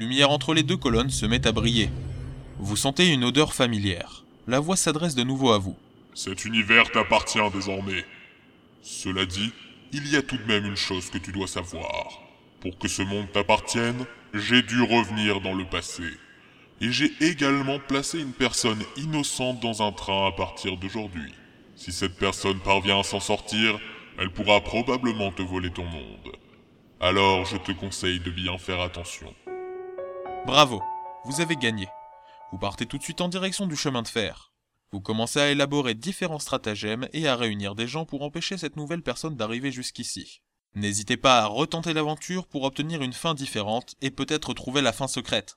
lumière entre les deux colonnes se met à briller. Vous sentez une odeur familière. La voix s'adresse de nouveau à vous. Cet univers t'appartient désormais. Cela dit, il y a tout de même une chose que tu dois savoir. Pour que ce monde t'appartienne, j'ai dû revenir dans le passé. Et j'ai également placé une personne innocente dans un train à partir d'aujourd'hui. Si cette personne parvient à s'en sortir, elle pourra probablement te voler ton monde. Alors je te conseille de bien faire attention. Bravo, vous avez gagné. Vous partez tout de suite en direction du chemin de fer. Vous commencez à élaborer différents stratagèmes et à réunir des gens pour empêcher cette nouvelle personne d'arriver jusqu'ici. N'hésitez pas à retenter l'aventure pour obtenir une fin différente et peut-être trouver la fin secrète.